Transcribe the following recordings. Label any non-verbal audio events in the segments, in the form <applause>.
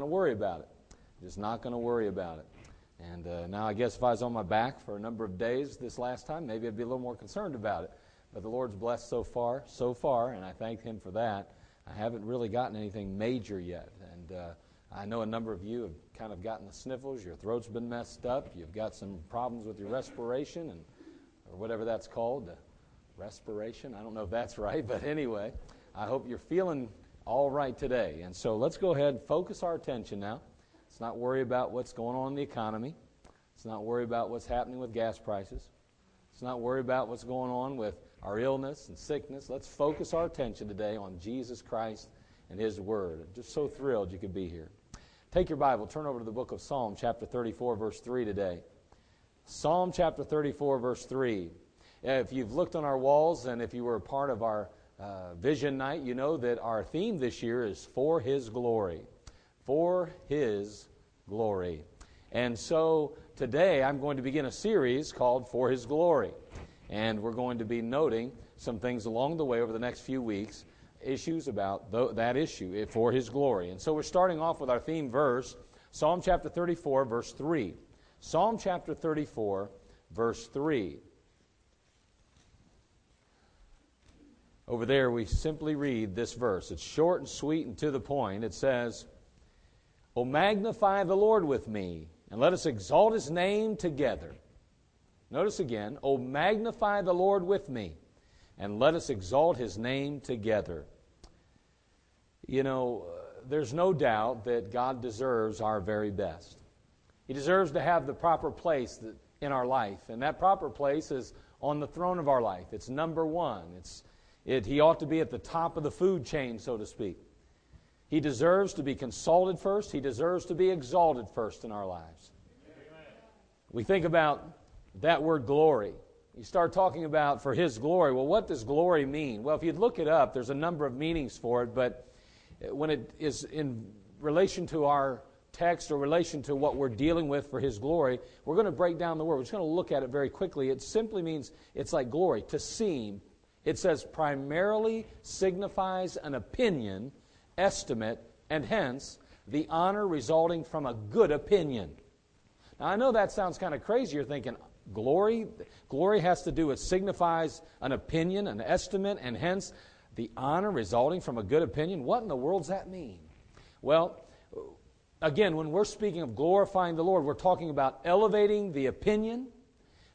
going to worry about it. Just not going to worry about it. And uh, now I guess if I was on my back for a number of days this last time, maybe I'd be a little more concerned about it. But the Lord's blessed so far, so far, and I thank Him for that. I haven't really gotten anything major yet. And uh, I know a number of you have kind of gotten the sniffles. Your throat's been messed up. You've got some problems with your respiration, and or whatever that's called, the respiration. I don't know if that's <laughs> right, but anyway, I hope you're feeling all right today. And so let's go ahead and focus our attention now. Let's not worry about what's going on in the economy. Let's not worry about what's happening with gas prices. Let's not worry about what's going on with our illness and sickness. Let's focus our attention today on Jesus Christ and His Word. I'm just so thrilled you could be here. Take your Bible, turn over to the book of Psalm, chapter 34, verse 3 today. Psalm chapter 34, verse 3. If you've looked on our walls and if you were a part of our uh, vision night, you know that our theme this year is For His Glory. For His Glory. And so today I'm going to begin a series called For His Glory. And we're going to be noting some things along the way over the next few weeks, issues about th- that issue for His glory. And so we're starting off with our theme verse, Psalm chapter 34, verse 3. Psalm chapter 34, verse 3. Over there, we simply read this verse. It's short and sweet and to the point. It says, O magnify the Lord with me, and let us exalt his name together. Notice again, O magnify the Lord with me, and let us exalt his name together. You know, there's no doubt that God deserves our very best. He deserves to have the proper place in our life, and that proper place is on the throne of our life. It's number one. It's, it, he ought to be at the top of the food chain, so to speak. He deserves to be consulted first. He deserves to be exalted first in our lives. Amen. We think about that word glory. You start talking about for His glory. Well, what does glory mean? Well, if you look it up, there's a number of meanings for it, but when it is in relation to our text or relation to what we're dealing with for His glory, we're going to break down the word. We're just going to look at it very quickly. It simply means it's like glory, to seem. It says primarily signifies an opinion, estimate, and hence the honor resulting from a good opinion. Now, I know that sounds kind of crazy. You're thinking, Glory, glory has to do with signifies an opinion, an estimate, and hence the honor resulting from a good opinion. What in the world does that mean? Well, again, when we're speaking of glorifying the Lord, we're talking about elevating the opinion,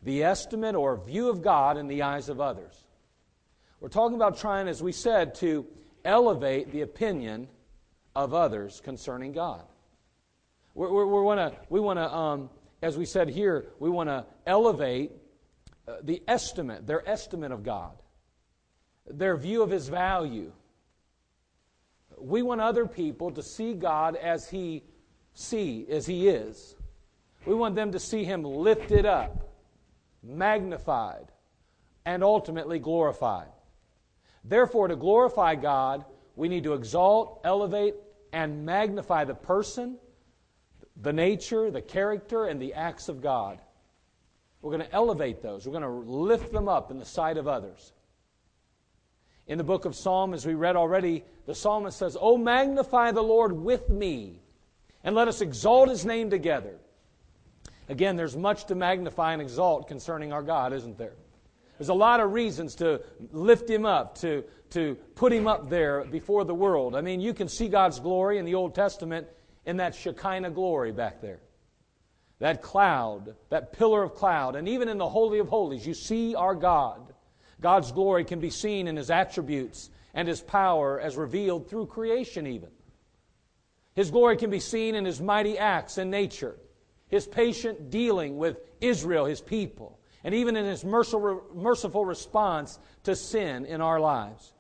the estimate, or view of God in the eyes of others. We're talking about trying, as we said, to elevate the opinion of others concerning God. We're, we're, we want to we want to um, as we said here, we want to elevate uh, the estimate, their estimate of God, their view of His value. We want other people to see God as He see as He is. We want them to see Him lifted up, magnified, and ultimately glorified. Therefore, to glorify God, we need to exalt, elevate, and magnify the person the nature, the character, and the acts of God. We're going to elevate those. We're going to lift them up in the sight of others. In the book of Psalm, as we read already, the psalmist says, Oh, magnify the Lord with me, and let us exalt his name together. Again, there's much to magnify and exalt concerning our God, isn't there? There's a lot of reasons to lift him up, to, to put him up there before the world. I mean, you can see God's glory in the Old Testament in that Shekinah glory back there. That cloud, that pillar of cloud, and even in the Holy of Holies, you see our God. God's glory can be seen in His attributes and His power as revealed through creation, even. His glory can be seen in His mighty acts in nature, His patient dealing with Israel, His people, and even in His merciful response to sin in our lives.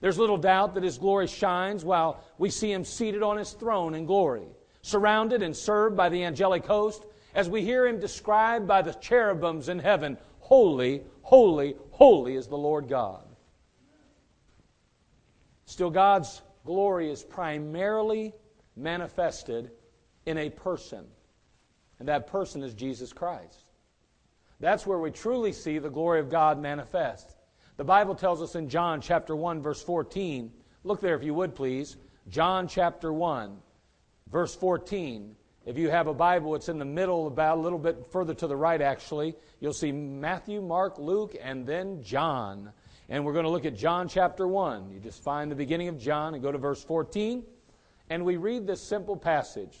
There's little doubt that his glory shines while we see him seated on his throne in glory, surrounded and served by the angelic host, as we hear him described by the cherubims in heaven Holy, holy, holy is the Lord God. Still, God's glory is primarily manifested in a person, and that person is Jesus Christ. That's where we truly see the glory of God manifest. The Bible tells us in John chapter 1 verse 14, look there if you would please, John chapter 1 verse 14. If you have a Bible, it's in the middle, about a little bit further to the right, actually. You'll see Matthew, Mark, Luke, and then John. And we're going to look at John chapter 1. You just find the beginning of John and go to verse 14. And we read this simple passage.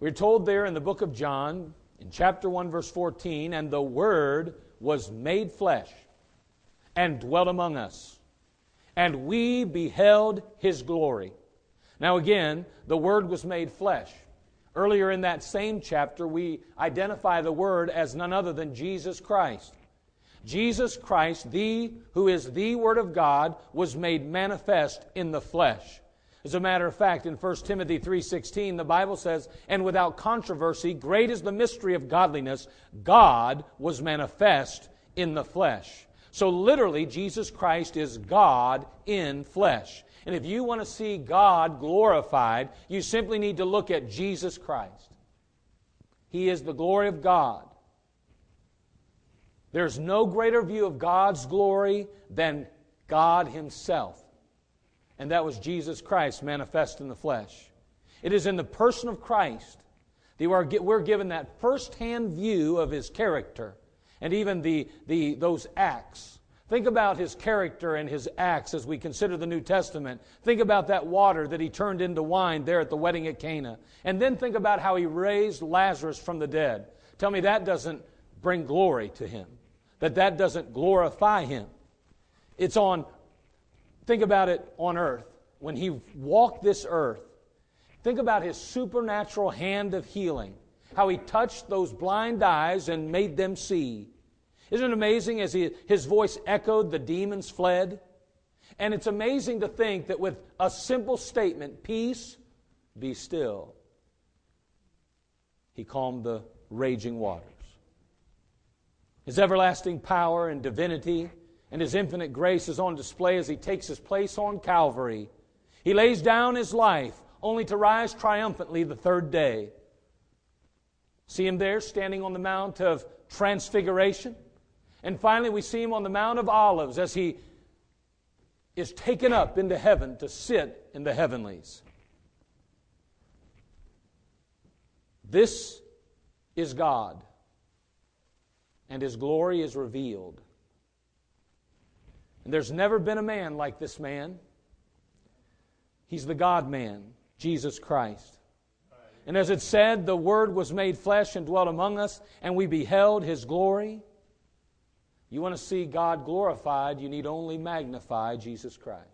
We're told there in the book of John, in chapter 1, verse 14, and the Word was made flesh and dwelt among us, and we beheld his glory. Now, again, the Word was made flesh. Earlier in that same chapter, we identify the Word as none other than Jesus Christ. Jesus Christ, the who is the Word of God, was made manifest in the flesh. As a matter of fact, in 1 Timothy 3:16, the Bible says, "And without controversy, great is the mystery of godliness, God was manifest in the flesh." So literally, Jesus Christ is God in flesh. And if you want to see God glorified, you simply need to look at Jesus Christ. He is the glory of God. There's no greater view of God's glory than God Himself and that was Jesus Christ manifest in the flesh. It is in the person of Christ that we're given that firsthand view of his character and even the, the, those acts. Think about his character and his acts as we consider the New Testament. Think about that water that he turned into wine there at the wedding at Cana. And then think about how he raised Lazarus from the dead. Tell me that doesn't bring glory to him, that that doesn't glorify him. It's on Think about it on earth. When he walked this earth, think about his supernatural hand of healing, how he touched those blind eyes and made them see. Isn't it amazing as he, his voice echoed, the demons fled? And it's amazing to think that with a simple statement, peace, be still, he calmed the raging waters. His everlasting power and divinity and his infinite grace is on display as he takes his place on Calvary. He lays down his life only to rise triumphantly the third day. See him there standing on the Mount of Transfiguration. And finally, we see him on the Mount of Olives as he is taken up into heaven to sit in the heavenlies. This is God, and his glory is revealed. And there's never been a man like this man. He's the God man, Jesus Christ. And as it said, the Word was made flesh and dwelt among us, and we beheld His glory. You want to see God glorified, you need only magnify Jesus Christ.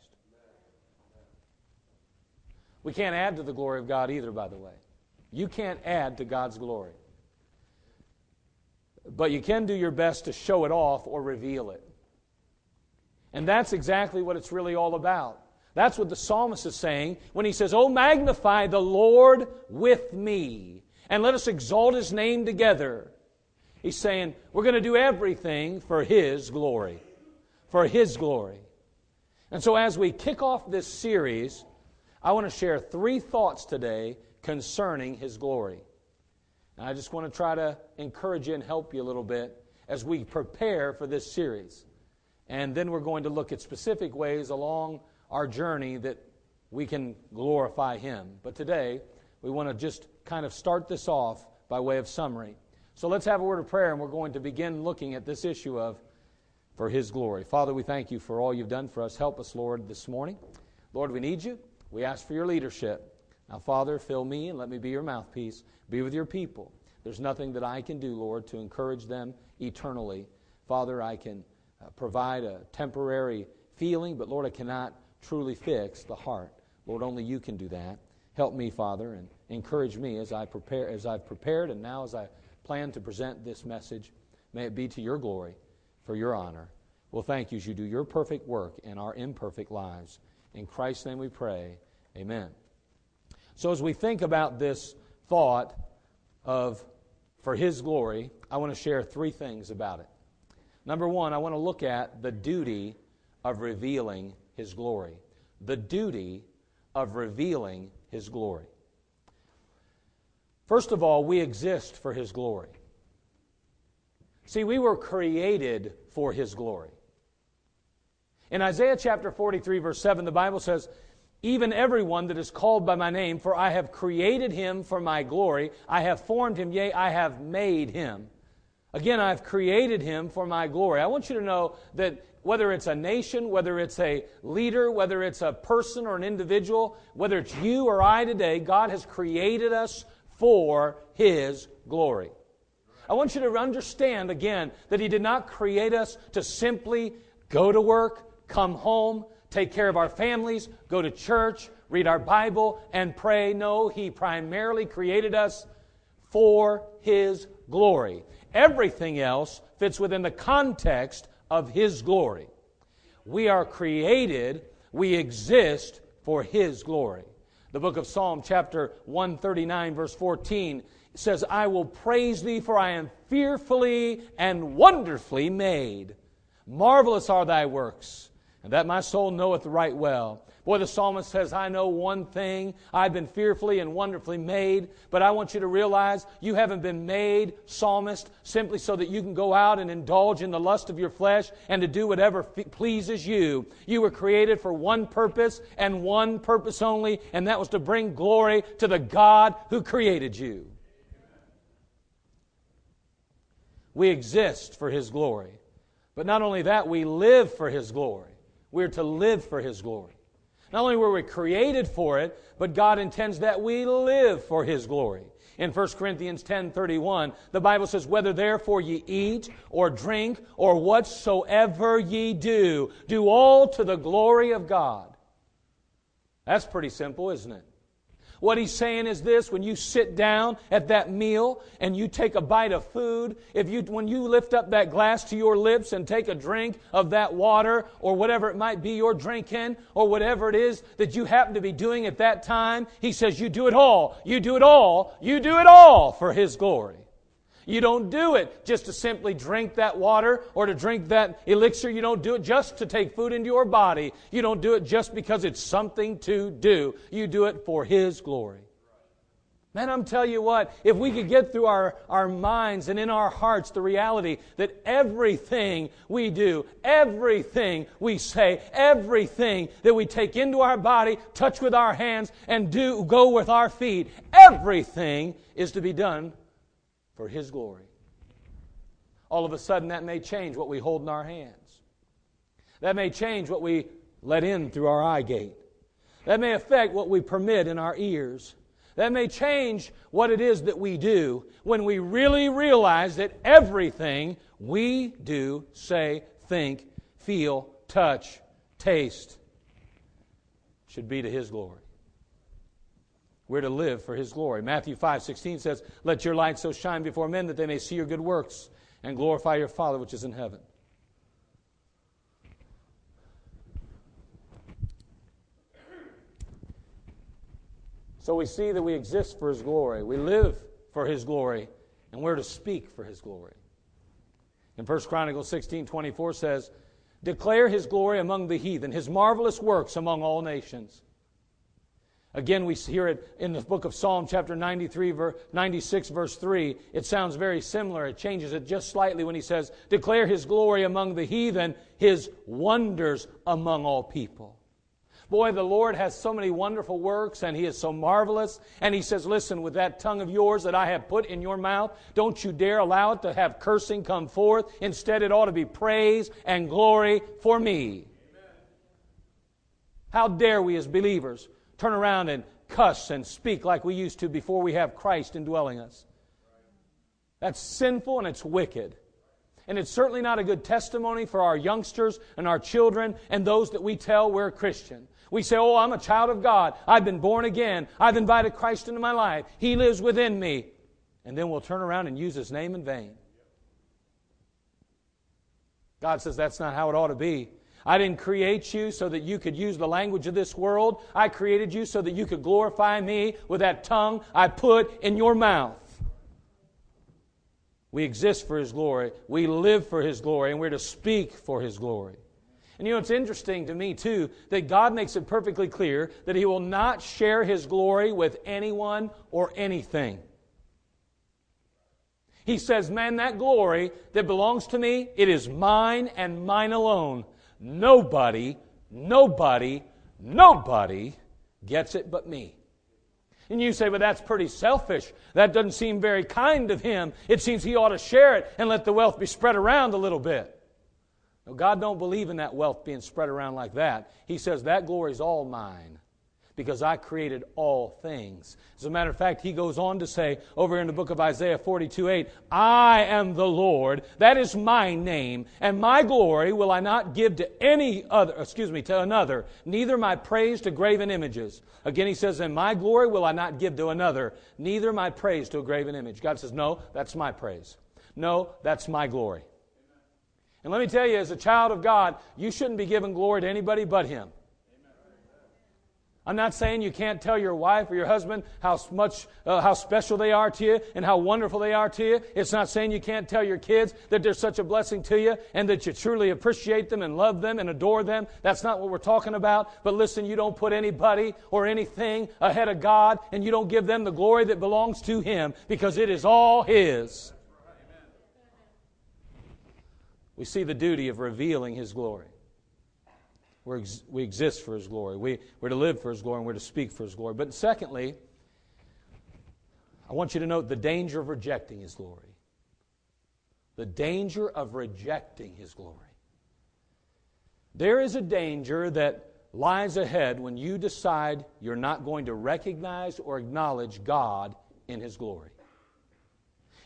We can't add to the glory of God either, by the way. You can't add to God's glory. But you can do your best to show it off or reveal it. And that's exactly what it's really all about. That's what the psalmist is saying when he says, Oh, magnify the Lord with me, and let us exalt his name together. He's saying, We're going to do everything for his glory. For his glory. And so, as we kick off this series, I want to share three thoughts today concerning his glory. And I just want to try to encourage you and help you a little bit as we prepare for this series. And then we're going to look at specific ways along our journey that we can glorify Him. But today, we want to just kind of start this off by way of summary. So let's have a word of prayer, and we're going to begin looking at this issue of for His glory. Father, we thank you for all you've done for us. Help us, Lord, this morning. Lord, we need you. We ask for your leadership. Now, Father, fill me and let me be your mouthpiece. Be with your people. There's nothing that I can do, Lord, to encourage them eternally. Father, I can uh, provide a temporary feeling, but Lord, I cannot truly fix the heart. Lord, only you can do that. Help me, Father, and encourage me as I prepare, as I've prepared, and now as I plan to present this message. May it be to your glory, for your honor. Well, thank you as you do your perfect work in our imperfect lives. In Christ's name we pray. Amen. So, as we think about this thought of for His glory, I want to share three things about it. Number one, I want to look at the duty of revealing His glory. The duty of revealing His glory. First of all, we exist for His glory. See, we were created for His glory. In Isaiah chapter 43, verse 7, the Bible says, Even everyone that is called by my name, for I have created him for my glory. I have formed him, yea, I have made him. Again, I've created him for my glory. I want you to know that whether it's a nation, whether it's a leader, whether it's a person or an individual, whether it's you or I today, God has created us for his glory. I want you to understand again that He did not create us to simply go to work, come home, take care of our families, go to church, read our Bible, and pray. No, He primarily created us for His glory. Everything else fits within the context of His glory. We are created, we exist for His glory. The book of Psalm, chapter 139, verse 14, says, I will praise thee, for I am fearfully and wonderfully made. Marvelous are thy works, and that my soul knoweth right well. Boy, the psalmist says, I know one thing. I've been fearfully and wonderfully made. But I want you to realize you haven't been made, psalmist, simply so that you can go out and indulge in the lust of your flesh and to do whatever f- pleases you. You were created for one purpose and one purpose only, and that was to bring glory to the God who created you. We exist for His glory. But not only that, we live for His glory. We're to live for His glory. Not only were we created for it, but God intends that we live for His glory. In 1 Corinthians 10:31, the Bible says, "Whether therefore ye eat or drink or whatsoever ye do, do all to the glory of God." That's pretty simple, isn't it? What he's saying is this when you sit down at that meal and you take a bite of food, if you, when you lift up that glass to your lips and take a drink of that water or whatever it might be you're drinking or whatever it is that you happen to be doing at that time, he says, You do it all. You do it all. You do it all for his glory. You don't do it just to simply drink that water or to drink that elixir. You don't do it just to take food into your body. You don't do it just because it's something to do. You do it for His glory. Man, I'm telling you what, if we could get through our, our minds and in our hearts the reality that everything we do, everything we say, everything that we take into our body, touch with our hands, and do go with our feet, everything is to be done for His glory. All of a sudden, that may change what we hold in our hands. That may change what we let in through our eye gate. That may affect what we permit in our ears. That may change what it is that we do when we really realize that everything we do, say, think, feel, touch, taste should be to His glory. We're to live for his glory. Matthew 5 16 says, Let your light so shine before men that they may see your good works and glorify your Father which is in heaven. So we see that we exist for his glory. We live for his glory, and we're to speak for his glory. In 1 Chronicles 16 24 says, Declare his glory among the heathen, his marvelous works among all nations. Again, we hear it in the book of Psalm, chapter 93, 96, verse 3. It sounds very similar. It changes it just slightly when he says, Declare his glory among the heathen, his wonders among all people. Boy, the Lord has so many wonderful works and He is so marvelous. And He says, Listen, with that tongue of yours that I have put in your mouth, don't you dare allow it to have cursing come forth. Instead, it ought to be praise and glory for me. Amen. How dare we as believers turn around and cuss and speak like we used to before we have Christ indwelling us. That's sinful and it's wicked. And it's certainly not a good testimony for our youngsters and our children and those that we tell we're Christian. We say, Oh, I'm a child of God. I've been born again. I've invited Christ into my life. He lives within me. And then we'll turn around and use His name in vain. God says that's not how it ought to be. I didn't create you so that you could use the language of this world. I created you so that you could glorify me with that tongue I put in your mouth. We exist for His glory. We live for His glory, and we're to speak for His glory. And you know, it's interesting to me, too, that God makes it perfectly clear that He will not share His glory with anyone or anything. He says, Man, that glory that belongs to me, it is mine and mine alone. Nobody, nobody, nobody gets it but me. And you say, well, that's pretty selfish. That doesn't seem very kind of him. It seems he ought to share it and let the wealth be spread around a little bit. No, God don't believe in that wealth being spread around like that. He says that glory is all mine because I created all things. As a matter of fact, he goes on to say over in the book of Isaiah 42 8, I am the Lord, that is my name, and my glory will I not give to any other, excuse me, to another, neither my praise to graven images. Again, he says, And my glory will I not give to another, neither my praise to a graven image. God says, No, that's my praise. No, that's my glory. And let me tell you, as a child of God, you shouldn't be giving glory to anybody but Him. I'm not saying you can't tell your wife or your husband how much, uh, how special they are to you and how wonderful they are to you. It's not saying you can't tell your kids that they're such a blessing to you and that you truly appreciate them and love them and adore them. That's not what we're talking about. But listen, you don't put anybody or anything ahead of God and you don't give them the glory that belongs to Him because it is all His. We see the duty of revealing His glory. We're ex- we exist for His glory. We, we're to live for His glory and we're to speak for His glory. But secondly, I want you to note the danger of rejecting His glory. The danger of rejecting His glory. There is a danger that lies ahead when you decide you're not going to recognize or acknowledge God in His glory.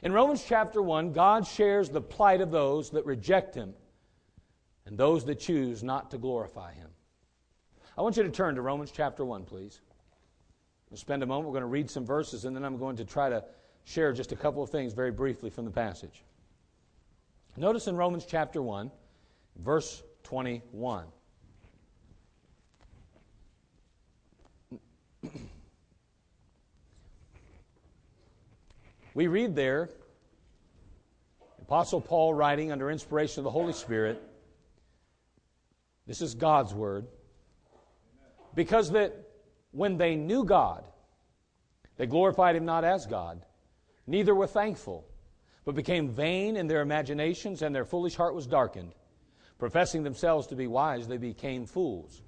In Romans chapter 1, God shares the plight of those that reject Him and those that choose not to glorify him. I want you to turn to Romans chapter 1, please. We'll spend a moment. We're going to read some verses, and then I'm going to try to share just a couple of things very briefly from the passage. Notice in Romans chapter 1, verse 21. we read there, Apostle Paul writing under inspiration of the Holy Spirit, this is God's word. Because that when they knew God, they glorified him not as God, neither were thankful, but became vain in their imaginations, and their foolish heart was darkened. Professing themselves to be wise, they became fools,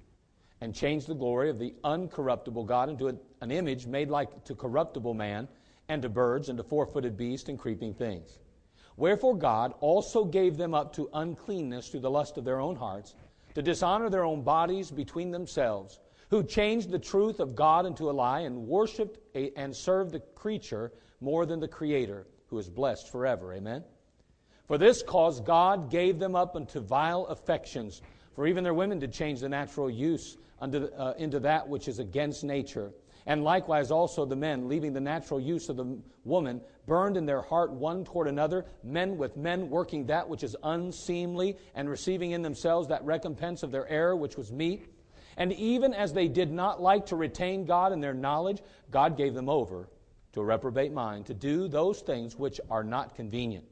and changed the glory of the uncorruptible God into an image made like to corruptible man, and to birds, and to four footed beasts, and creeping things. Wherefore God also gave them up to uncleanness through the lust of their own hearts to dishonor their own bodies between themselves, who changed the truth of God into a lie and worshiped and served the creature more than the Creator, who is blessed forever. Amen. For this cause God gave them up unto vile affections, for even their women did change the natural use unto, uh, into that which is against nature. And likewise also the men, leaving the natural use of the woman, burned in their heart one toward another, men with men working that which is unseemly, and receiving in themselves that recompense of their error which was meet. And even as they did not like to retain God in their knowledge, God gave them over to a reprobate mind to do those things which are not convenient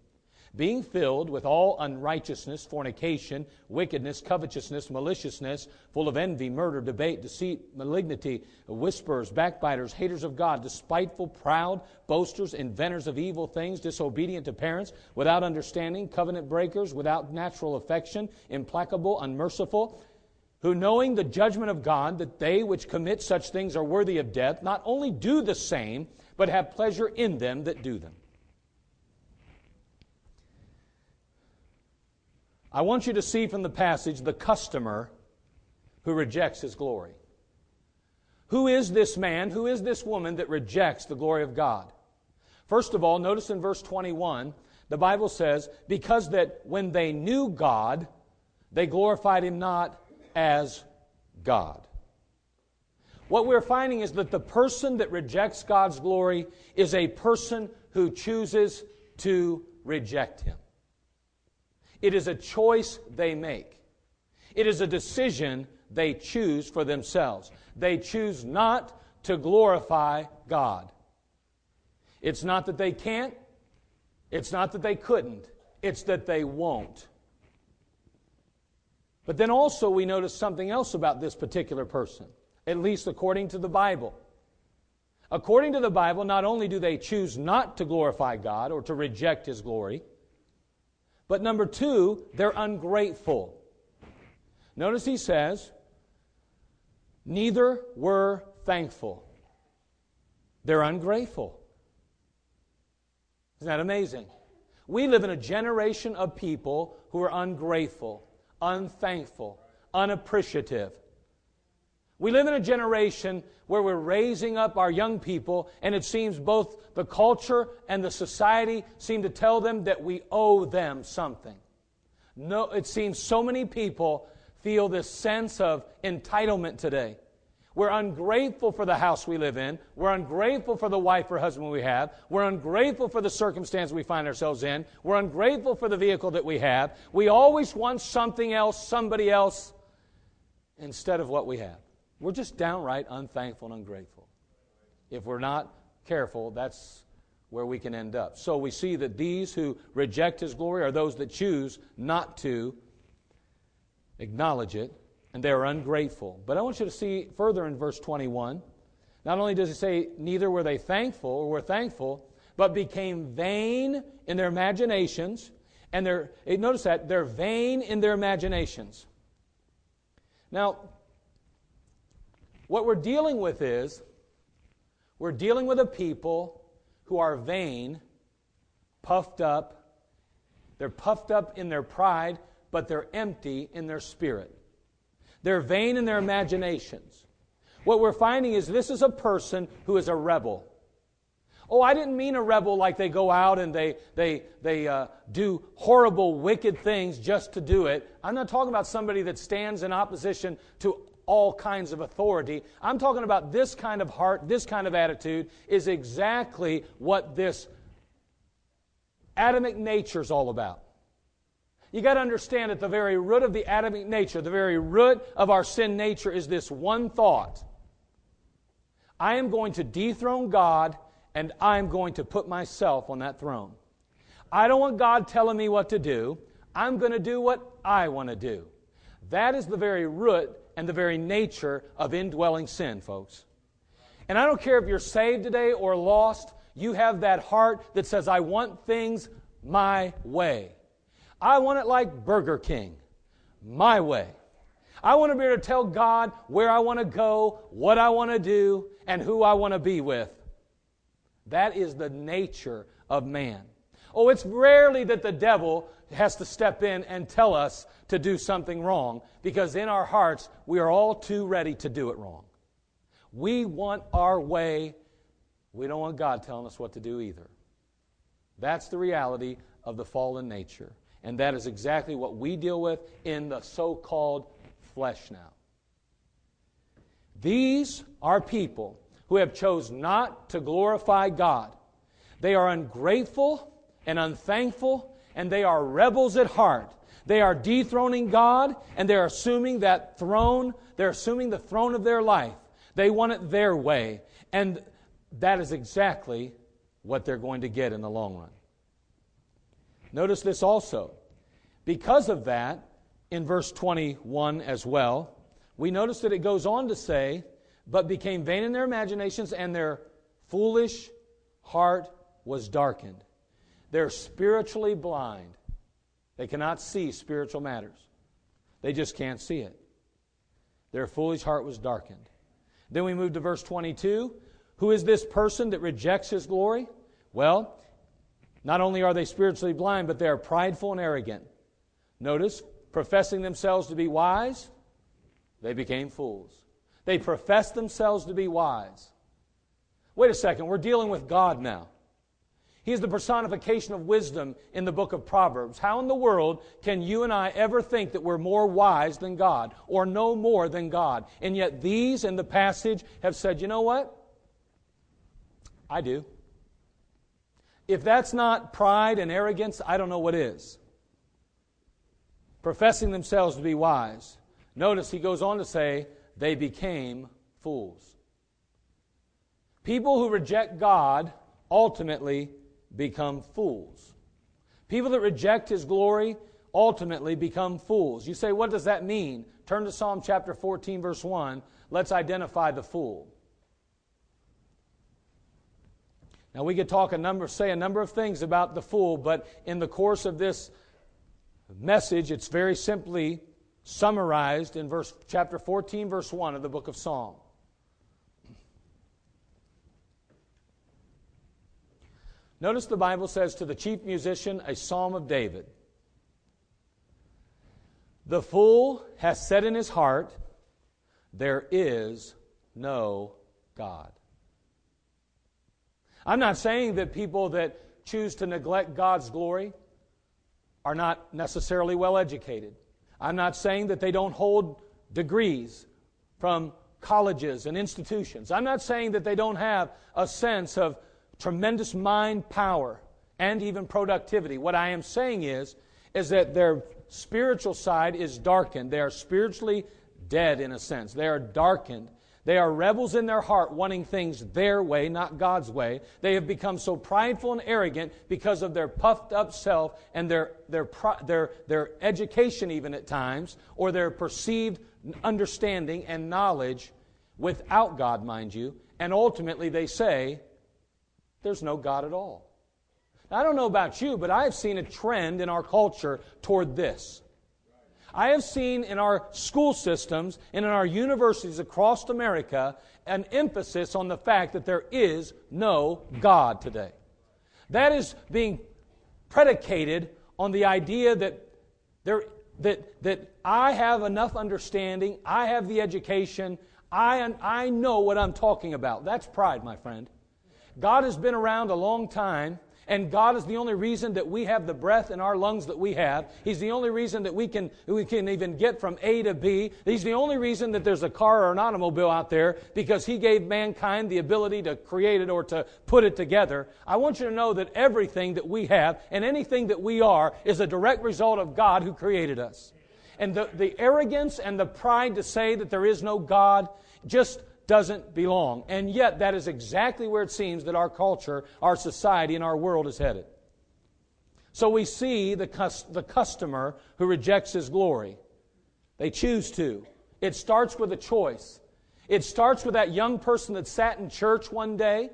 being filled with all unrighteousness, fornication, wickedness, covetousness, maliciousness, full of envy, murder, debate, deceit, malignity, whisperers, backbiters, haters of God, despiteful, proud, boasters, inventors of evil things, disobedient to parents, without understanding, covenant breakers, without natural affection, implacable, unmerciful, who knowing the judgment of God, that they which commit such things are worthy of death, not only do the same, but have pleasure in them that do them. I want you to see from the passage the customer who rejects his glory. Who is this man, who is this woman that rejects the glory of God? First of all, notice in verse 21, the Bible says, because that when they knew God, they glorified him not as God. What we're finding is that the person that rejects God's glory is a person who chooses to reject him. It is a choice they make. It is a decision they choose for themselves. They choose not to glorify God. It's not that they can't, it's not that they couldn't, it's that they won't. But then also, we notice something else about this particular person, at least according to the Bible. According to the Bible, not only do they choose not to glorify God or to reject His glory, but number two, they're ungrateful. Notice he says, neither were thankful. They're ungrateful. Isn't that amazing? We live in a generation of people who are ungrateful, unthankful, unappreciative. We live in a generation where we're raising up our young people, and it seems both the culture and the society seem to tell them that we owe them something. No, it seems so many people feel this sense of entitlement today. We're ungrateful for the house we live in. We're ungrateful for the wife or husband we have. We're ungrateful for the circumstance we find ourselves in. We're ungrateful for the vehicle that we have. We always want something else, somebody else, instead of what we have. We're just downright unthankful and ungrateful. If we're not careful, that's where we can end up. So we see that these who reject His glory are those that choose not to acknowledge it and they are ungrateful. But I want you to see further in verse 21. Not only does he say, neither were they thankful or were thankful, but became vain in their imaginations. And they're, eh, notice that, they're vain in their imaginations. Now, what we're dealing with is, we're dealing with a people who are vain, puffed up. They're puffed up in their pride, but they're empty in their spirit. They're vain in their imaginations. What we're finding is this is a person who is a rebel. Oh, I didn't mean a rebel like they go out and they, they, they uh, do horrible, wicked things just to do it. I'm not talking about somebody that stands in opposition to all kinds of authority. I'm talking about this kind of heart, this kind of attitude is exactly what this Adamic nature is all about. You got to understand at the very root of the Adamic nature, the very root of our sin nature is this one thought I am going to dethrone God and I'm going to put myself on that throne. I don't want God telling me what to do. I'm going to do what I want to do. That is the very root and the very nature of indwelling sin, folks. And I don't care if you're saved today or lost, you have that heart that says, I want things my way. I want it like Burger King, my way. I want to be able to tell God where I want to go, what I want to do, and who I want to be with. That is the nature of man. Oh, it's rarely that the devil has to step in and tell us to do something wrong because in our hearts we are all too ready to do it wrong. We want our way. We don't want God telling us what to do either. That's the reality of the fallen nature. And that is exactly what we deal with in the so called flesh now. These are people who have chose not to glorify God. They are ungrateful and unthankful, and they are rebels at heart. They are dethroning God, and they're assuming that throne, they're assuming the throne of their life. They want it their way. And that is exactly what they're going to get in the long run. Notice this also. Because of that, in verse 21 as well, we notice that it goes on to say, but became vain in their imaginations, and their foolish heart was darkened. They're spiritually blind. They cannot see spiritual matters. They just can't see it. Their foolish heart was darkened. Then we move to verse 22. Who is this person that rejects his glory? Well, not only are they spiritually blind, but they are prideful and arrogant. Notice, professing themselves to be wise, they became fools. They professed themselves to be wise. Wait a second, we're dealing with God now. He's the personification of wisdom in the book of Proverbs. How in the world can you and I ever think that we're more wise than God or know more than God? And yet, these in the passage have said, you know what? I do. If that's not pride and arrogance, I don't know what is. Professing themselves to be wise. Notice he goes on to say, they became fools. People who reject God ultimately become fools. People that reject his glory ultimately become fools. You say, what does that mean? Turn to Psalm chapter 14, verse 1. Let's identify the fool. Now we could talk a number, say a number of things about the fool, but in the course of this message, it's very simply summarized in verse, chapter 14, verse 1 of the book of Psalm. Notice the Bible says to the chief musician, a psalm of David. The fool has said in his heart, There is no God. I'm not saying that people that choose to neglect God's glory are not necessarily well educated. I'm not saying that they don't hold degrees from colleges and institutions. I'm not saying that they don't have a sense of tremendous mind power and even productivity. What I am saying is, is that their spiritual side is darkened. They are spiritually dead in a sense. They are darkened they are rebels in their heart, wanting things their way, not God's way. They have become so prideful and arrogant because of their puffed up self and their, their, their, their education, even at times, or their perceived understanding and knowledge without God, mind you. And ultimately, they say, There's no God at all. I don't know about you, but I've seen a trend in our culture toward this. I have seen in our school systems and in our universities across America an emphasis on the fact that there is no God today. That is being predicated on the idea that there that that I have enough understanding, I have the education, I I know what I'm talking about. That's pride, my friend. God has been around a long time and God is the only reason that we have the breath in our lungs that we have. He's the only reason that we can, we can even get from A to B. He's the only reason that there's a car or an automobile out there because He gave mankind the ability to create it or to put it together. I want you to know that everything that we have and anything that we are is a direct result of God who created us. And the, the arrogance and the pride to say that there is no God just doesn't belong. And yet, that is exactly where it seems that our culture, our society, and our world is headed. So we see the, cus- the customer who rejects his glory. They choose to. It starts with a choice. It starts with that young person that sat in church one day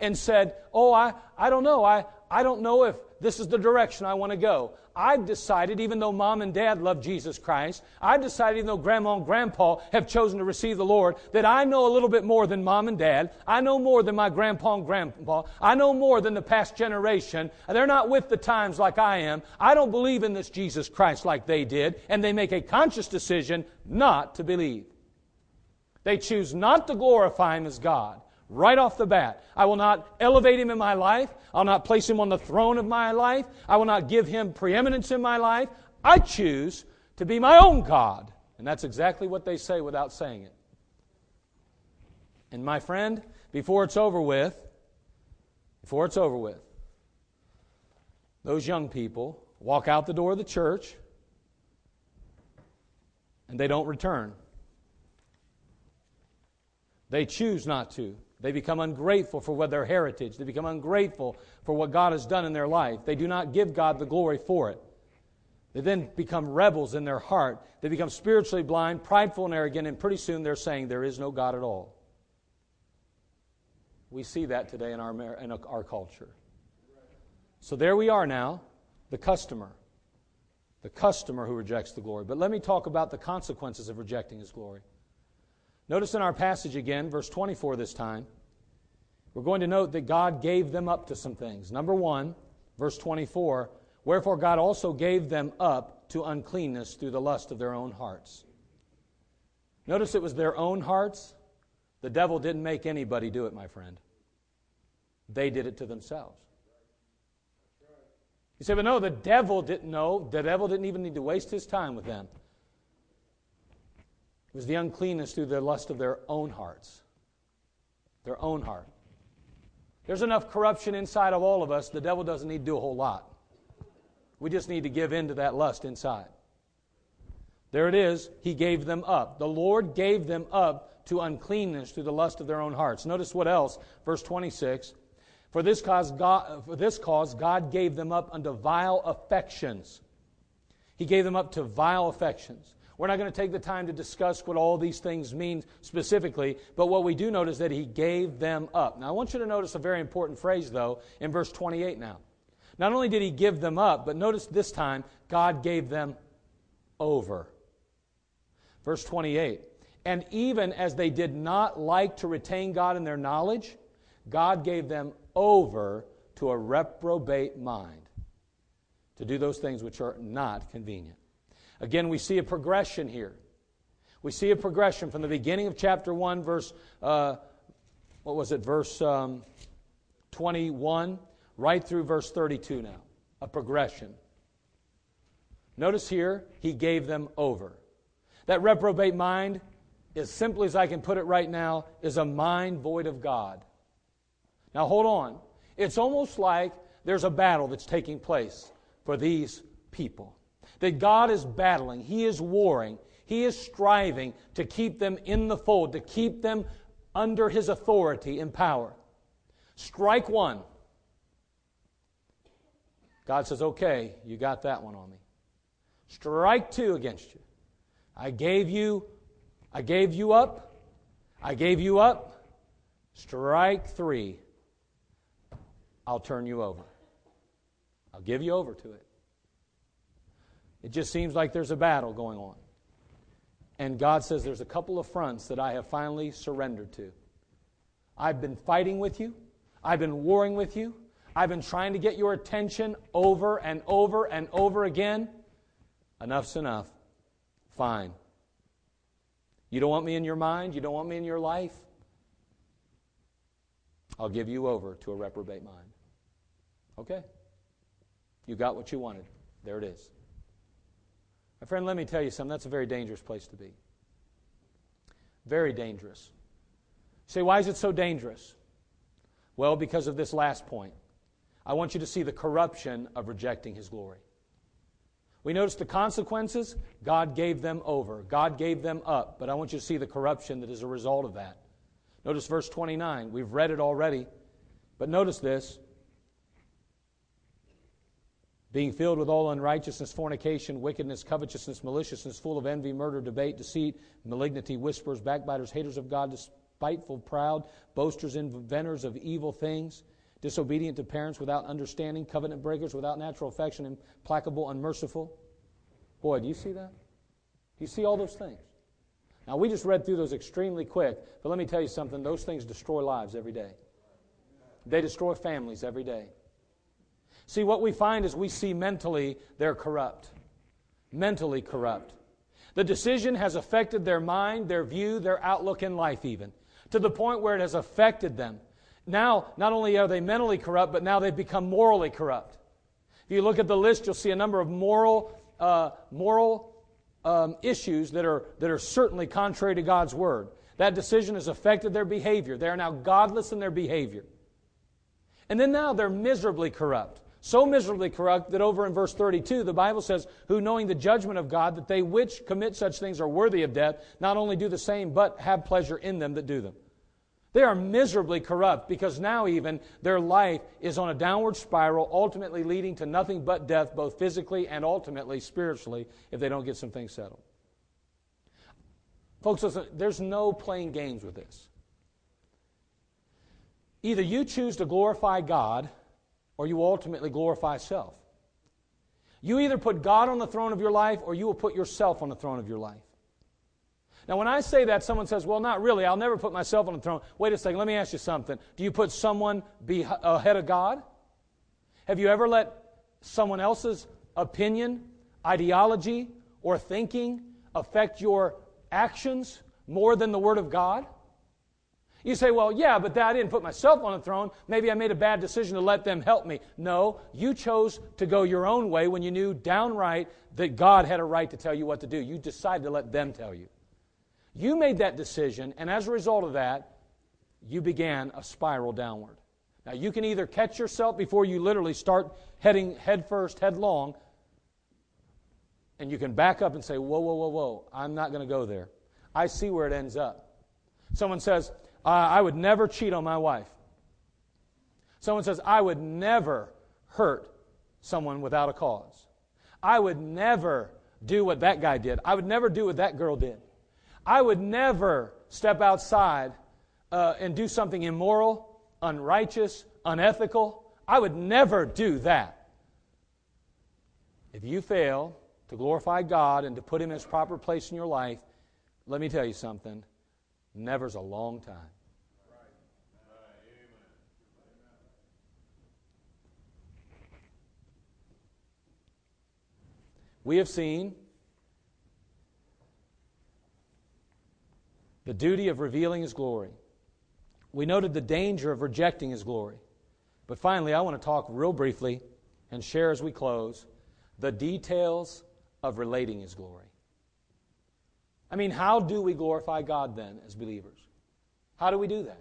and said, Oh, I, I don't know. I, I don't know if this is the direction I want to go. I've decided, even though mom and dad love Jesus Christ, I've decided, even though grandma and grandpa have chosen to receive the Lord, that I know a little bit more than mom and dad. I know more than my grandpa and grandpa. I know more than the past generation. They're not with the times like I am. I don't believe in this Jesus Christ like they did, and they make a conscious decision not to believe. They choose not to glorify Him as God right off the bat. I will not elevate him in my life. I'll not place him on the throne of my life. I will not give him preeminence in my life. I choose to be my own God. And that's exactly what they say without saying it. And my friend, before it's over with, before it's over with, those young people walk out the door of the church and they don't return. They choose not to. They become ungrateful for what their heritage. They become ungrateful for what God has done in their life. They do not give God the glory for it. They then become rebels in their heart. They become spiritually blind, prideful, and arrogant, and pretty soon they're saying there is no God at all. We see that today in our, in our culture. So there we are now, the customer. The customer who rejects the glory. But let me talk about the consequences of rejecting his glory. Notice in our passage again, verse 24 this time, we're going to note that God gave them up to some things. Number one, verse 24, wherefore God also gave them up to uncleanness through the lust of their own hearts. Notice it was their own hearts. The devil didn't make anybody do it, my friend. They did it to themselves. You say, but no, the devil didn't know. The devil didn't even need to waste his time with them. It was the uncleanness through the lust of their own hearts. Their own heart. There's enough corruption inside of all of us, the devil doesn't need to do a whole lot. We just need to give in to that lust inside. There it is. He gave them up. The Lord gave them up to uncleanness through the lust of their own hearts. Notice what else? Verse 26. For this cause God, for this cause God gave them up unto vile affections. He gave them up to vile affections. We're not going to take the time to discuss what all these things mean specifically, but what we do notice is that he gave them up. Now, I want you to notice a very important phrase, though, in verse 28 now. Not only did he give them up, but notice this time, God gave them over. Verse 28 And even as they did not like to retain God in their knowledge, God gave them over to a reprobate mind to do those things which are not convenient. Again, we see a progression here. We see a progression from the beginning of chapter 1, verse, uh, what was it, verse um, 21, right through verse 32 now. A progression. Notice here, he gave them over. That reprobate mind, as simply as I can put it right now, is a mind void of God. Now hold on. It's almost like there's a battle that's taking place for these people. That God is battling, He is warring, He is striving to keep them in the fold, to keep them under His authority and power. Strike one. God says, okay, you got that one on me. Strike two against you. I gave you, I gave you up. I gave you up. Strike three. I'll turn you over. I'll give you over to it. It just seems like there's a battle going on. And God says, There's a couple of fronts that I have finally surrendered to. I've been fighting with you, I've been warring with you, I've been trying to get your attention over and over and over again. Enough's enough. Fine. You don't want me in your mind? You don't want me in your life? I'll give you over to a reprobate mind. Okay. You got what you wanted. There it is. Friend, let me tell you something. That's a very dangerous place to be. Very dangerous. You say, why is it so dangerous? Well, because of this last point. I want you to see the corruption of rejecting His glory. We notice the consequences. God gave them over, God gave them up. But I want you to see the corruption that is a result of that. Notice verse 29. We've read it already. But notice this being filled with all unrighteousness, fornication, wickedness, covetousness, maliciousness, full of envy, murder, debate, deceit, malignity, whisperers, backbiters, haters of God, despiteful, proud, boasters, inventors of evil things, disobedient to parents without understanding, covenant breakers without natural affection, implacable, unmerciful. Boy, do you see that? Do you see all those things? Now, we just read through those extremely quick, but let me tell you something those things destroy lives every day. They destroy families every day. See, what we find is we see mentally they're corrupt. Mentally corrupt. The decision has affected their mind, their view, their outlook in life, even, to the point where it has affected them. Now, not only are they mentally corrupt, but now they've become morally corrupt. If you look at the list, you'll see a number of moral, uh, moral um, issues that are, that are certainly contrary to God's word. That decision has affected their behavior. They are now godless in their behavior. And then now they're miserably corrupt so miserably corrupt that over in verse 32, the Bible says, Who knowing the judgment of God, that they which commit such things are worthy of death, not only do the same, but have pleasure in them that do them. They are miserably corrupt because now, even, their life is on a downward spiral, ultimately leading to nothing but death, both physically and ultimately spiritually, if they don't get some things settled. Folks, listen, there's no playing games with this. Either you choose to glorify God or you ultimately glorify self. You either put God on the throne of your life or you will put yourself on the throne of your life. Now, when I say that, someone says, Well, not really. I'll never put myself on the throne. Wait a second. Let me ask you something. Do you put someone be uh, ahead of God? Have you ever let someone else's opinion, ideology, or thinking affect your actions more than the Word of God? You say, well, yeah, but I didn't put myself on the throne. Maybe I made a bad decision to let them help me. No, you chose to go your own way when you knew downright that God had a right to tell you what to do. You decided to let them tell you. You made that decision, and as a result of that, you began a spiral downward. Now, you can either catch yourself before you literally start heading headfirst, headlong, and you can back up and say, Whoa, whoa, whoa, whoa, I'm not going to go there. I see where it ends up. Someone says, uh, I would never cheat on my wife. Someone says, I would never hurt someone without a cause. I would never do what that guy did. I would never do what that girl did. I would never step outside uh, and do something immoral, unrighteous, unethical. I would never do that. If you fail to glorify God and to put Him in His proper place in your life, Let me tell you something. Never's a long time. We have seen the duty of revealing His glory. We noted the danger of rejecting His glory. But finally, I want to talk real briefly and share as we close the details of relating His glory. I mean, how do we glorify God then as believers? How do we do that?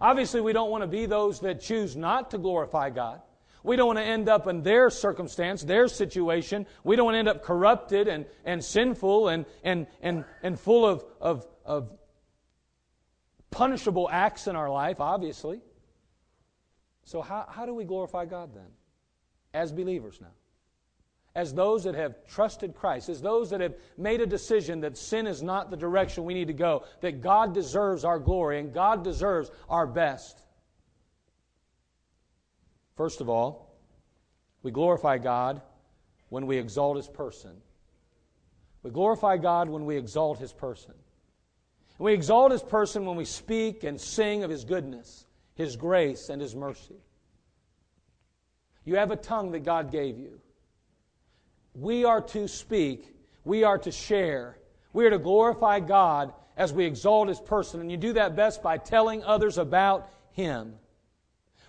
Obviously, we don't want to be those that choose not to glorify God. We don't want to end up in their circumstance, their situation. We don't want to end up corrupted and, and sinful and, and, and, and full of, of, of punishable acts in our life, obviously. So, how, how do we glorify God then? As believers now. As those that have trusted Christ, as those that have made a decision that sin is not the direction we need to go, that God deserves our glory and God deserves our best. First of all, we glorify God when we exalt His person. We glorify God when we exalt His person. And we exalt His person when we speak and sing of His goodness, His grace, and His mercy. You have a tongue that God gave you. We are to speak, we are to share, we are to glorify God as we exalt His person. And you do that best by telling others about Him.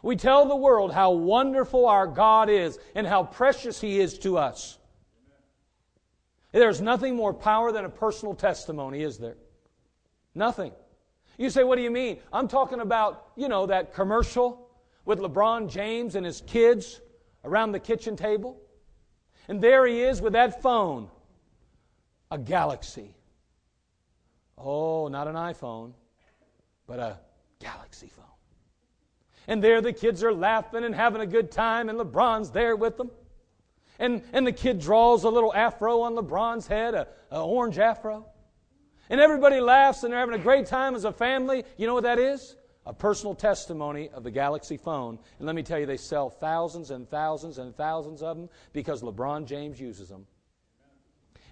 We tell the world how wonderful our God is and how precious He is to us. There's nothing more power than a personal testimony, is there? Nothing. You say, what do you mean? I'm talking about, you know, that commercial with LeBron James and his kids around the kitchen table. And there he is with that phone, a Galaxy. Oh, not an iPhone, but a Galaxy phone. And there the kids are laughing and having a good time, and LeBron's there with them. And, and the kid draws a little afro on LeBron's head, a, orange afro. And everybody laughs and they're having a great time as a family. You know what that is? A personal testimony of the Galaxy phone. And let me tell you, they sell thousands and thousands and thousands of them because LeBron James uses them.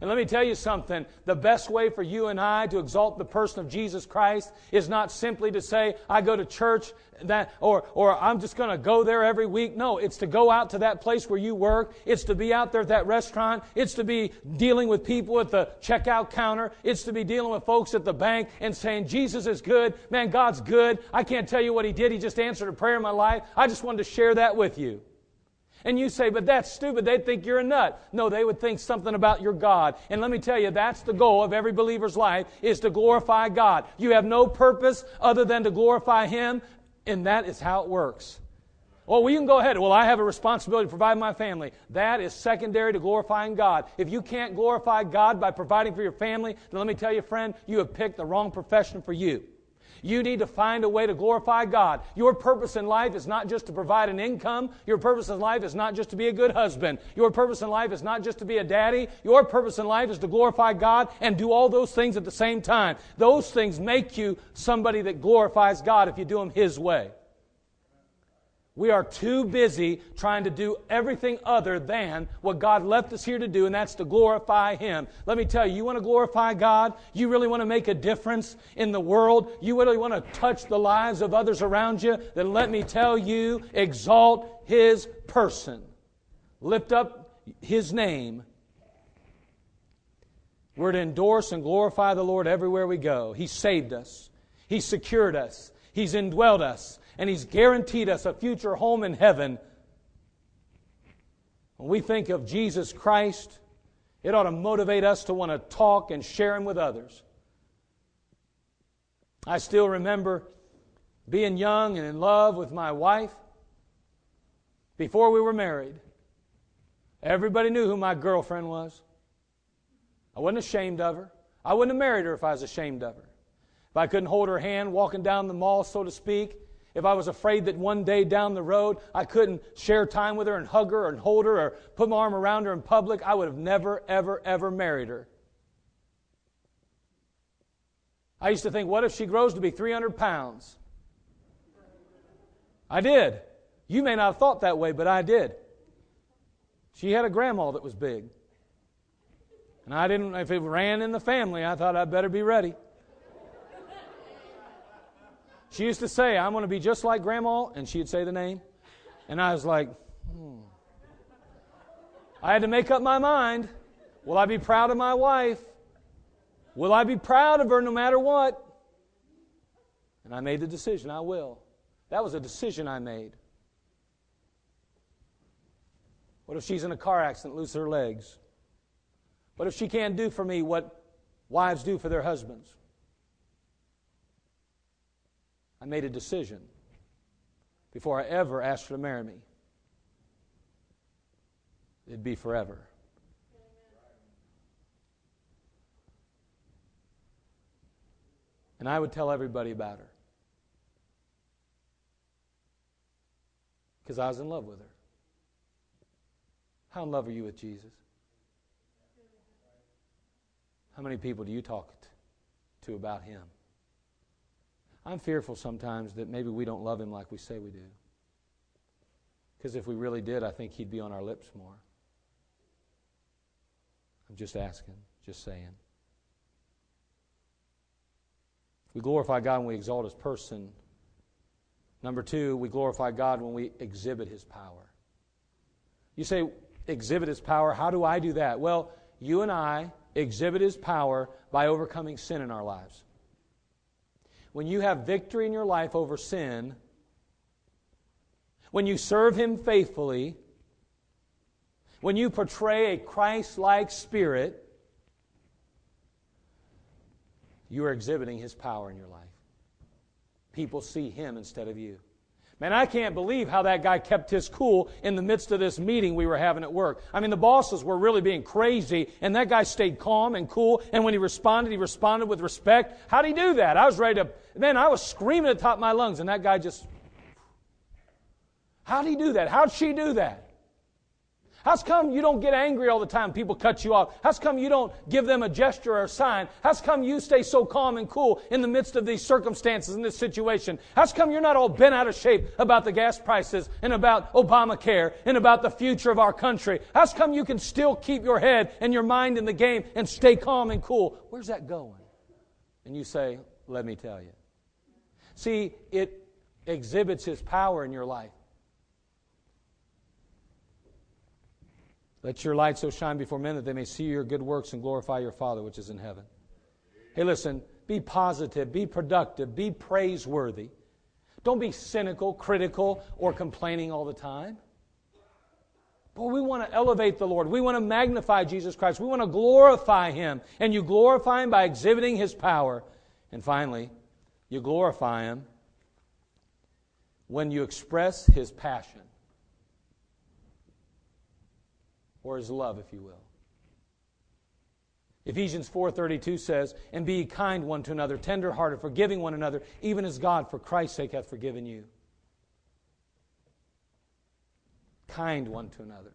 And let me tell you something the best way for you and I to exalt the person of Jesus Christ is not simply to say, I go to church that, or, or I'm just going to go there every week. No, it's to go out to that place where you work. It's to be out there at that restaurant. It's to be dealing with people at the checkout counter. It's to be dealing with folks at the bank and saying, Jesus is good. Man, God's good. I can't tell you what He did. He just answered a prayer in my life. I just wanted to share that with you. And you say, but that's stupid. They'd think you're a nut. No, they would think something about your God. And let me tell you, that's the goal of every believer's life is to glorify God. You have no purpose other than to glorify Him, and that is how it works. Well, we can go ahead. Well, I have a responsibility to provide my family. That is secondary to glorifying God. If you can't glorify God by providing for your family, then let me tell you, friend, you have picked the wrong profession for you. You need to find a way to glorify God. Your purpose in life is not just to provide an income. Your purpose in life is not just to be a good husband. Your purpose in life is not just to be a daddy. Your purpose in life is to glorify God and do all those things at the same time. Those things make you somebody that glorifies God if you do them His way. We are too busy trying to do everything other than what God left us here to do, and that's to glorify Him. Let me tell you, you want to glorify God? You really want to make a difference in the world? You really want to touch the lives of others around you? Then let me tell you, exalt His person. Lift up His name. We're to endorse and glorify the Lord everywhere we go. He saved us, He secured us, He's indwelled us and He's guaranteed us a future home in heaven. When we think of Jesus Christ, it ought to motivate us to want to talk and share Him with others. I still remember being young and in love with my wife before we were married. Everybody knew who my girlfriend was. I wasn't ashamed of her. I wouldn't have married her if I was ashamed of her. If I couldn't hold her hand walking down the mall, so to speak, if I was afraid that one day down the road I couldn't share time with her and hug her and hold her or put my arm around her in public, I would have never, ever, ever married her. I used to think, what if she grows to be 300 pounds? I did. You may not have thought that way, but I did. She had a grandma that was big. And I didn't, if it ran in the family, I thought I'd better be ready. She used to say, I'm going to be just like Grandma, and she'd say the name. And I was like, hmm. I had to make up my mind. Will I be proud of my wife? Will I be proud of her no matter what? And I made the decision, I will. That was a decision I made. What if she's in a car accident, loses her legs? What if she can't do for me what wives do for their husbands? I made a decision before I ever asked her to marry me. It'd be forever. And I would tell everybody about her. Because I was in love with her. How in love are you with Jesus? How many people do you talk to about him? I'm fearful sometimes that maybe we don't love him like we say we do. Because if we really did, I think he'd be on our lips more. I'm just asking, just saying. We glorify God when we exalt his person. Number two, we glorify God when we exhibit his power. You say, exhibit his power. How do I do that? Well, you and I exhibit his power by overcoming sin in our lives. When you have victory in your life over sin, when you serve him faithfully, when you portray a Christ like spirit, you are exhibiting his power in your life. People see him instead of you. Man, I can't believe how that guy kept his cool in the midst of this meeting we were having at work. I mean, the bosses were really being crazy, and that guy stayed calm and cool. And when he responded, he responded with respect. How'd he do that? I was ready to, man, I was screaming at the top of my lungs, and that guy just. How'd he do that? How'd she do that? How's come you don't get angry all the time? People cut you off. How's come you don't give them a gesture or a sign? How's come you stay so calm and cool in the midst of these circumstances in this situation? How's come you're not all bent out of shape about the gas prices and about Obamacare and about the future of our country? How's come you can still keep your head and your mind in the game and stay calm and cool? Where's that going? And you say, let me tell you. See, it exhibits his power in your life. Let your light so shine before men that they may see your good works and glorify your Father which is in heaven. Hey, listen, be positive, be productive, be praiseworthy. Don't be cynical, critical, or complaining all the time. But we want to elevate the Lord. We want to magnify Jesus Christ. We want to glorify Him. And you glorify Him by exhibiting His power. And finally, you glorify Him when you express His passion or his love, if you will. Ephesians 4:32 says, "And be kind one to another, tender-hearted, forgiving one another, even as God for Christ's sake hath forgiven you." Kind one to another.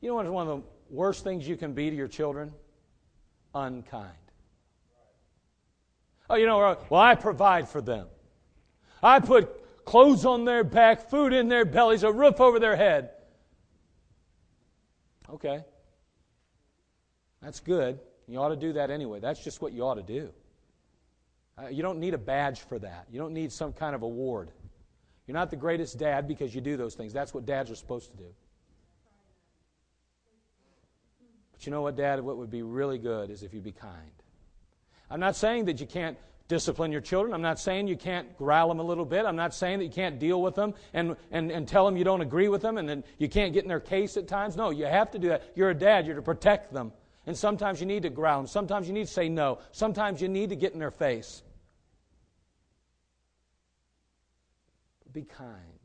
You know what is one of the worst things you can be to your children? Unkind. Oh, you know, well, I provide for them. I put clothes on their back, food in their bellies, a roof over their head. Okay. That's good. You ought to do that anyway. That's just what you ought to do. Uh, you don't need a badge for that. You don't need some kind of award. You're not the greatest dad because you do those things. That's what dads are supposed to do. But you know what, Dad? What would be really good is if you'd be kind. I'm not saying that you can't discipline your children. I'm not saying you can't growl them a little bit. I'm not saying that you can't deal with them and, and, and tell them you don't agree with them and then you can't get in their case at times. No, you have to do that. You're a dad, you're to protect them. And sometimes you need to growl them. Sometimes you need to say no. Sometimes you need to get in their face. Be kind.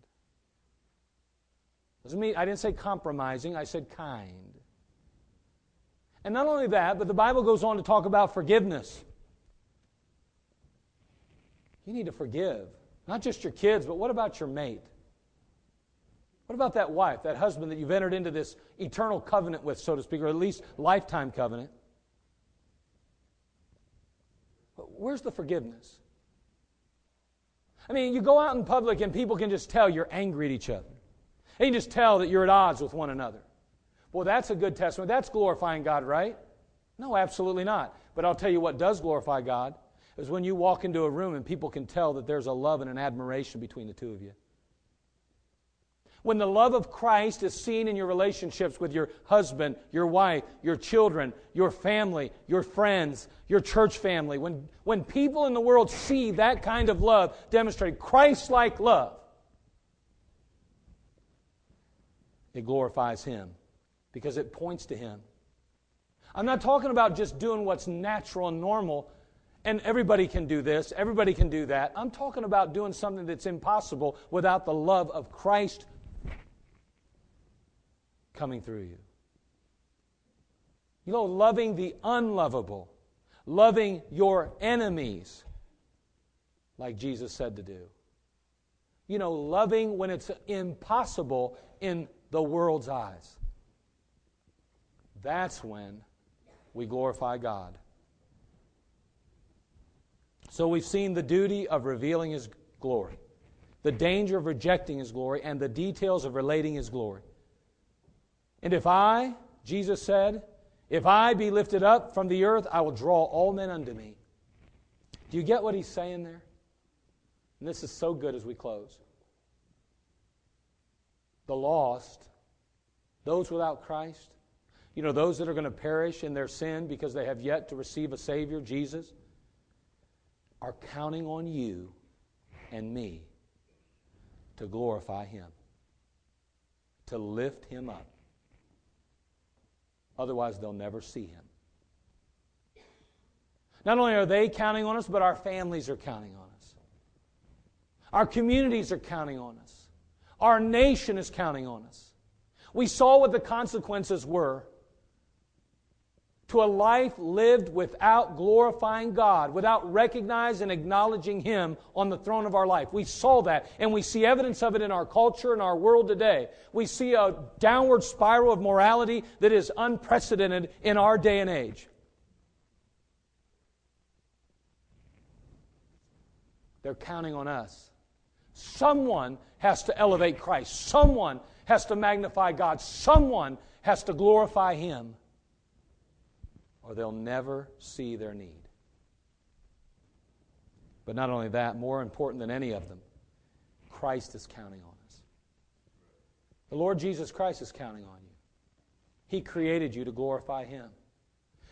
Doesn't mean I didn't say compromising, I said kind. And not only that, but the Bible goes on to talk about forgiveness. You need to forgive. Not just your kids, but what about your mate? What about that wife, that husband that you've entered into this eternal covenant with, so to speak, or at least lifetime covenant? Where's the forgiveness? I mean, you go out in public and people can just tell you're angry at each other. They can just tell that you're at odds with one another. Well, that's a good testament. That's glorifying God, right? No, absolutely not. But I'll tell you what does glorify God is when you walk into a room and people can tell that there's a love and an admiration between the two of you. When the love of Christ is seen in your relationships with your husband, your wife, your children, your family, your friends, your church family, when, when people in the world see that kind of love demonstrated, Christ like love, it glorifies Him because it points to Him. I'm not talking about just doing what's natural and normal and everybody can do this, everybody can do that. I'm talking about doing something that's impossible without the love of Christ coming through you. You know, loving the unlovable, loving your enemies, like Jesus said to do. You know, loving when it's impossible in the world's eyes. That's when we glorify God. So we've seen the duty of revealing His glory, the danger of rejecting His glory, and the details of relating His glory. And if I, Jesus said, if I be lifted up from the earth, I will draw all men unto me. Do you get what he's saying there? And this is so good as we close. The lost, those without Christ, you know, those that are going to perish in their sin because they have yet to receive a Savior, Jesus, are counting on you and me to glorify Him, to lift Him up. Otherwise, they'll never see him. Not only are they counting on us, but our families are counting on us. Our communities are counting on us. Our nation is counting on us. We saw what the consequences were to a life lived without glorifying God, without recognizing and acknowledging Him on the throne of our life. We saw that, and we see evidence of it in our culture and our world today. We see a downward spiral of morality that is unprecedented in our day and age. They're counting on us. Someone has to elevate Christ. Someone has to magnify God. Someone has to glorify Him or they'll never see their need. But not only that, more important than any of them, Christ is counting on us. The Lord Jesus Christ is counting on you. He created you to glorify Him.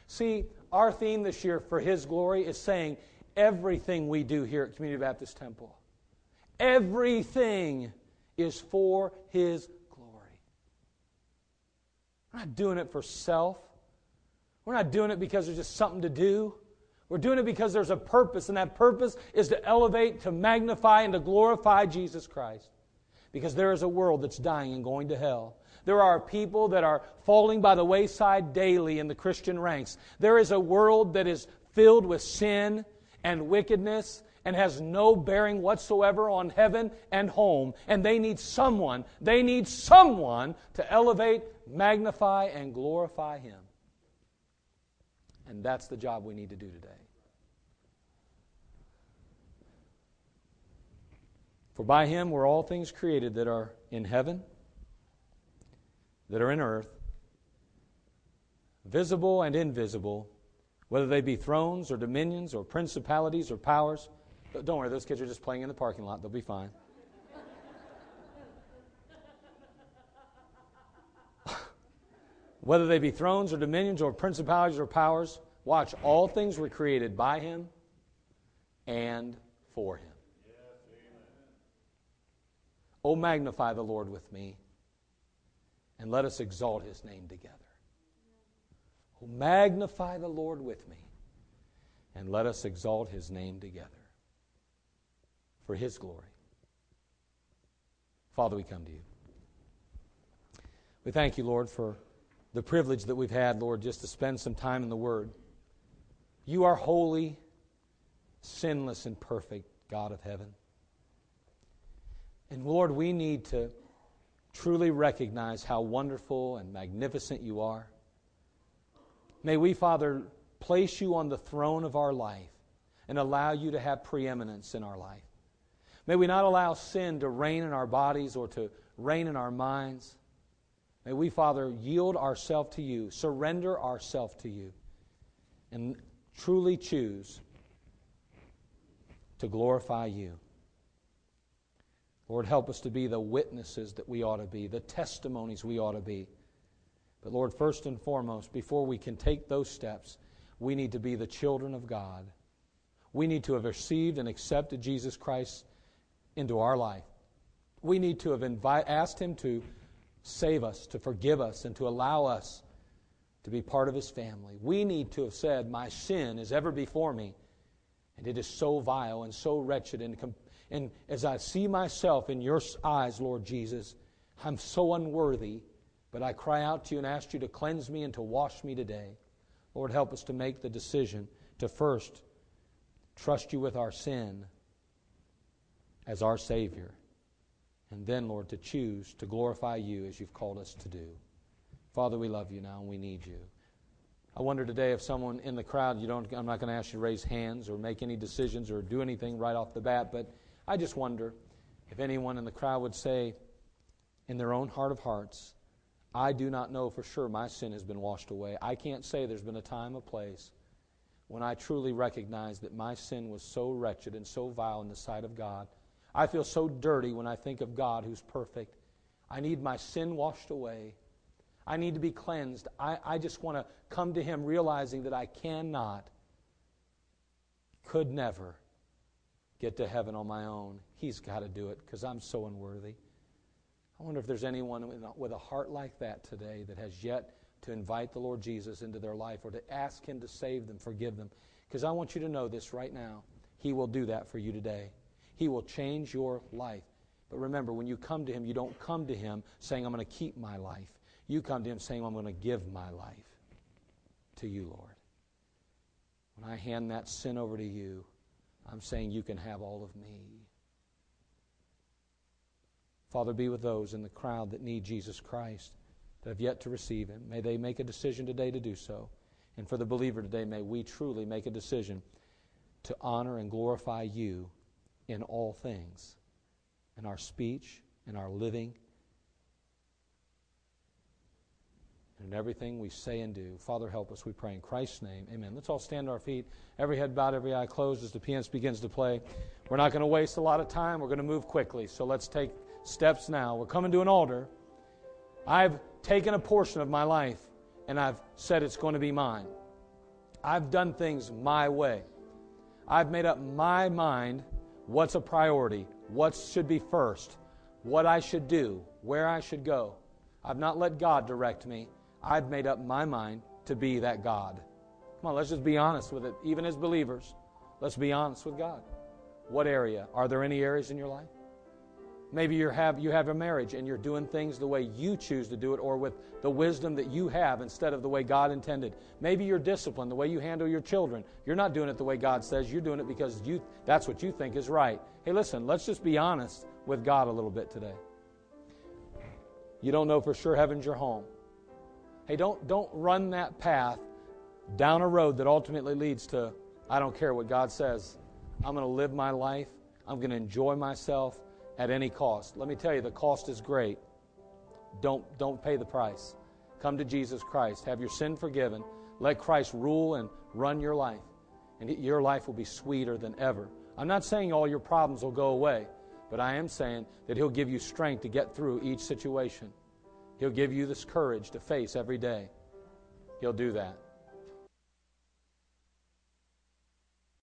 See, our theme this year for His glory is saying everything we do here at Community Baptist Temple, everything is for His glory. We're not doing it for self. We're not doing it because there's just something to do. We're doing it because there's a purpose, and that purpose is to elevate, to magnify, and to glorify Jesus Christ. Because there is a world that's dying and going to hell. There are people that are falling by the wayside daily in the Christian ranks. There is a world that is filled with sin and wickedness and has no bearing whatsoever on heaven and home. And they need someone, they need someone to elevate, magnify, and glorify Him. And that's the job we need to do today. For by him were all things created that are in heaven, that are in earth, visible and invisible, whether they be thrones or dominions or principalities or powers. Don't worry, those kids are just playing in the parking lot. They'll be fine. Whether they be thrones or dominions or principalities or powers. Watch, all things were created by him and for him. oh, magnify the Lord with me, and let us exalt his name together. Oh, magnify the Lord with me, and let us exalt his name together for his glory. Father, we come to you. We thank you, Lord, for the privilege that we've had, Lord, just to spend some time in the Word. You are holy, sinless, and perfect, God of heaven. And Lord, we need to truly recognize how wonderful and magnificent you are. May we, Father, place you on the throne of our life and allow you to have preeminence in our life. May we not allow sin to reign in our bodies or to reign in our minds. May we, Father, yield ourselves to you, surrender ourselves to you, and truly choose to glorify you. Lord, help us to be the witnesses that we ought to be, the testimonies we ought to be. But Lord, first and foremost, before we can take those steps, we need to be the children of God. We need to have received and accepted Jesus Christ into our life. We need to have invite, asked Him to save us, to forgive us, and to allow us to be part of His family. We need to have said, My sin is ever before me, and it is so vile and so wretched and and as I see myself in your eyes, Lord Jesus, I'm so unworthy, but I cry out to you and ask you to cleanse me and to wash me today. Lord, help us to make the decision to first trust you with our sin as our Savior, and then, Lord, to choose to glorify you as you've called us to do. Father, we love you now and we need you. I wonder today if someone in the crowd, you don't, I'm not going to ask you to raise hands or make any decisions or do anything right off the bat, but I just wonder if anyone in the crowd would say, in their own heart of hearts, I do not know for sure my sin has been washed away. I can't say there's been a time a place when I truly recognize that my sin was so wretched and so vile in the sight of God. I feel so dirty when I think of God who's perfect. I need my sin washed away. I need to be cleansed. I, I just want to come to Him realizing that I cannot, could never get to heaven on my own. He's got to do it because I'm so unworthy. I wonder if there's anyone with a heart like that today that has yet to invite the Lord Jesus into their life or to ask Him to save them, forgive them. Because I want you to know this right now. He will do that for you today. He will change your life. But remember, when you come to Him, you don't come to Him saying, I'm going to keep my life. You come to Him saying, I'm going to give my life to you, Lord. When I hand that sin over to you, I'm saying you can have all of me. Father, be with those in the crowd that need Jesus Christ, that have yet to receive Him. May they make a decision today to do so. And for the believer today, may we truly make a decision to honor and glorify you in all things, in our speech, in our living, and in everything we say and do. Father, help us, we pray in Christ's name. Amen. Let's all stand to our feet, every head bowed, every eye closed as the pianist begins to play. We're not going to waste a lot of time. We're going to move quickly. So let's take steps now. We're coming to an altar. I've taken a portion of my life and I've said it's going to be mine. I've done things my way. I've made up my mind what's a priority, what should be first, what I should do, where I should go. I've not let God direct me. I've made up my mind to be that God. Come on, let's just be honest with it. Even as believers, let's be honest with God. What area? Are there any areas in your life? Maybe you have you have a marriage and you're doing things the way you choose to do it or with the wisdom that you have instead of the way God intended. Maybe you're disciplined, the way you handle your children. You're not doing it the way God says. You're doing it because you that's what you think is right. Hey, listen, let's just be honest with God a little bit today. You don't know for sure heaven's your home. Hey, don't, don't run that path down a road that ultimately leads to, I don't care what God says. I'm going to live my life. I'm going to enjoy myself at any cost. Let me tell you, the cost is great. Don't, don't pay the price. Come to Jesus Christ. Have your sin forgiven. Let Christ rule and run your life. And your life will be sweeter than ever. I'm not saying all your problems will go away, but I am saying that He'll give you strength to get through each situation. He'll give you this courage to face every day. He'll do that.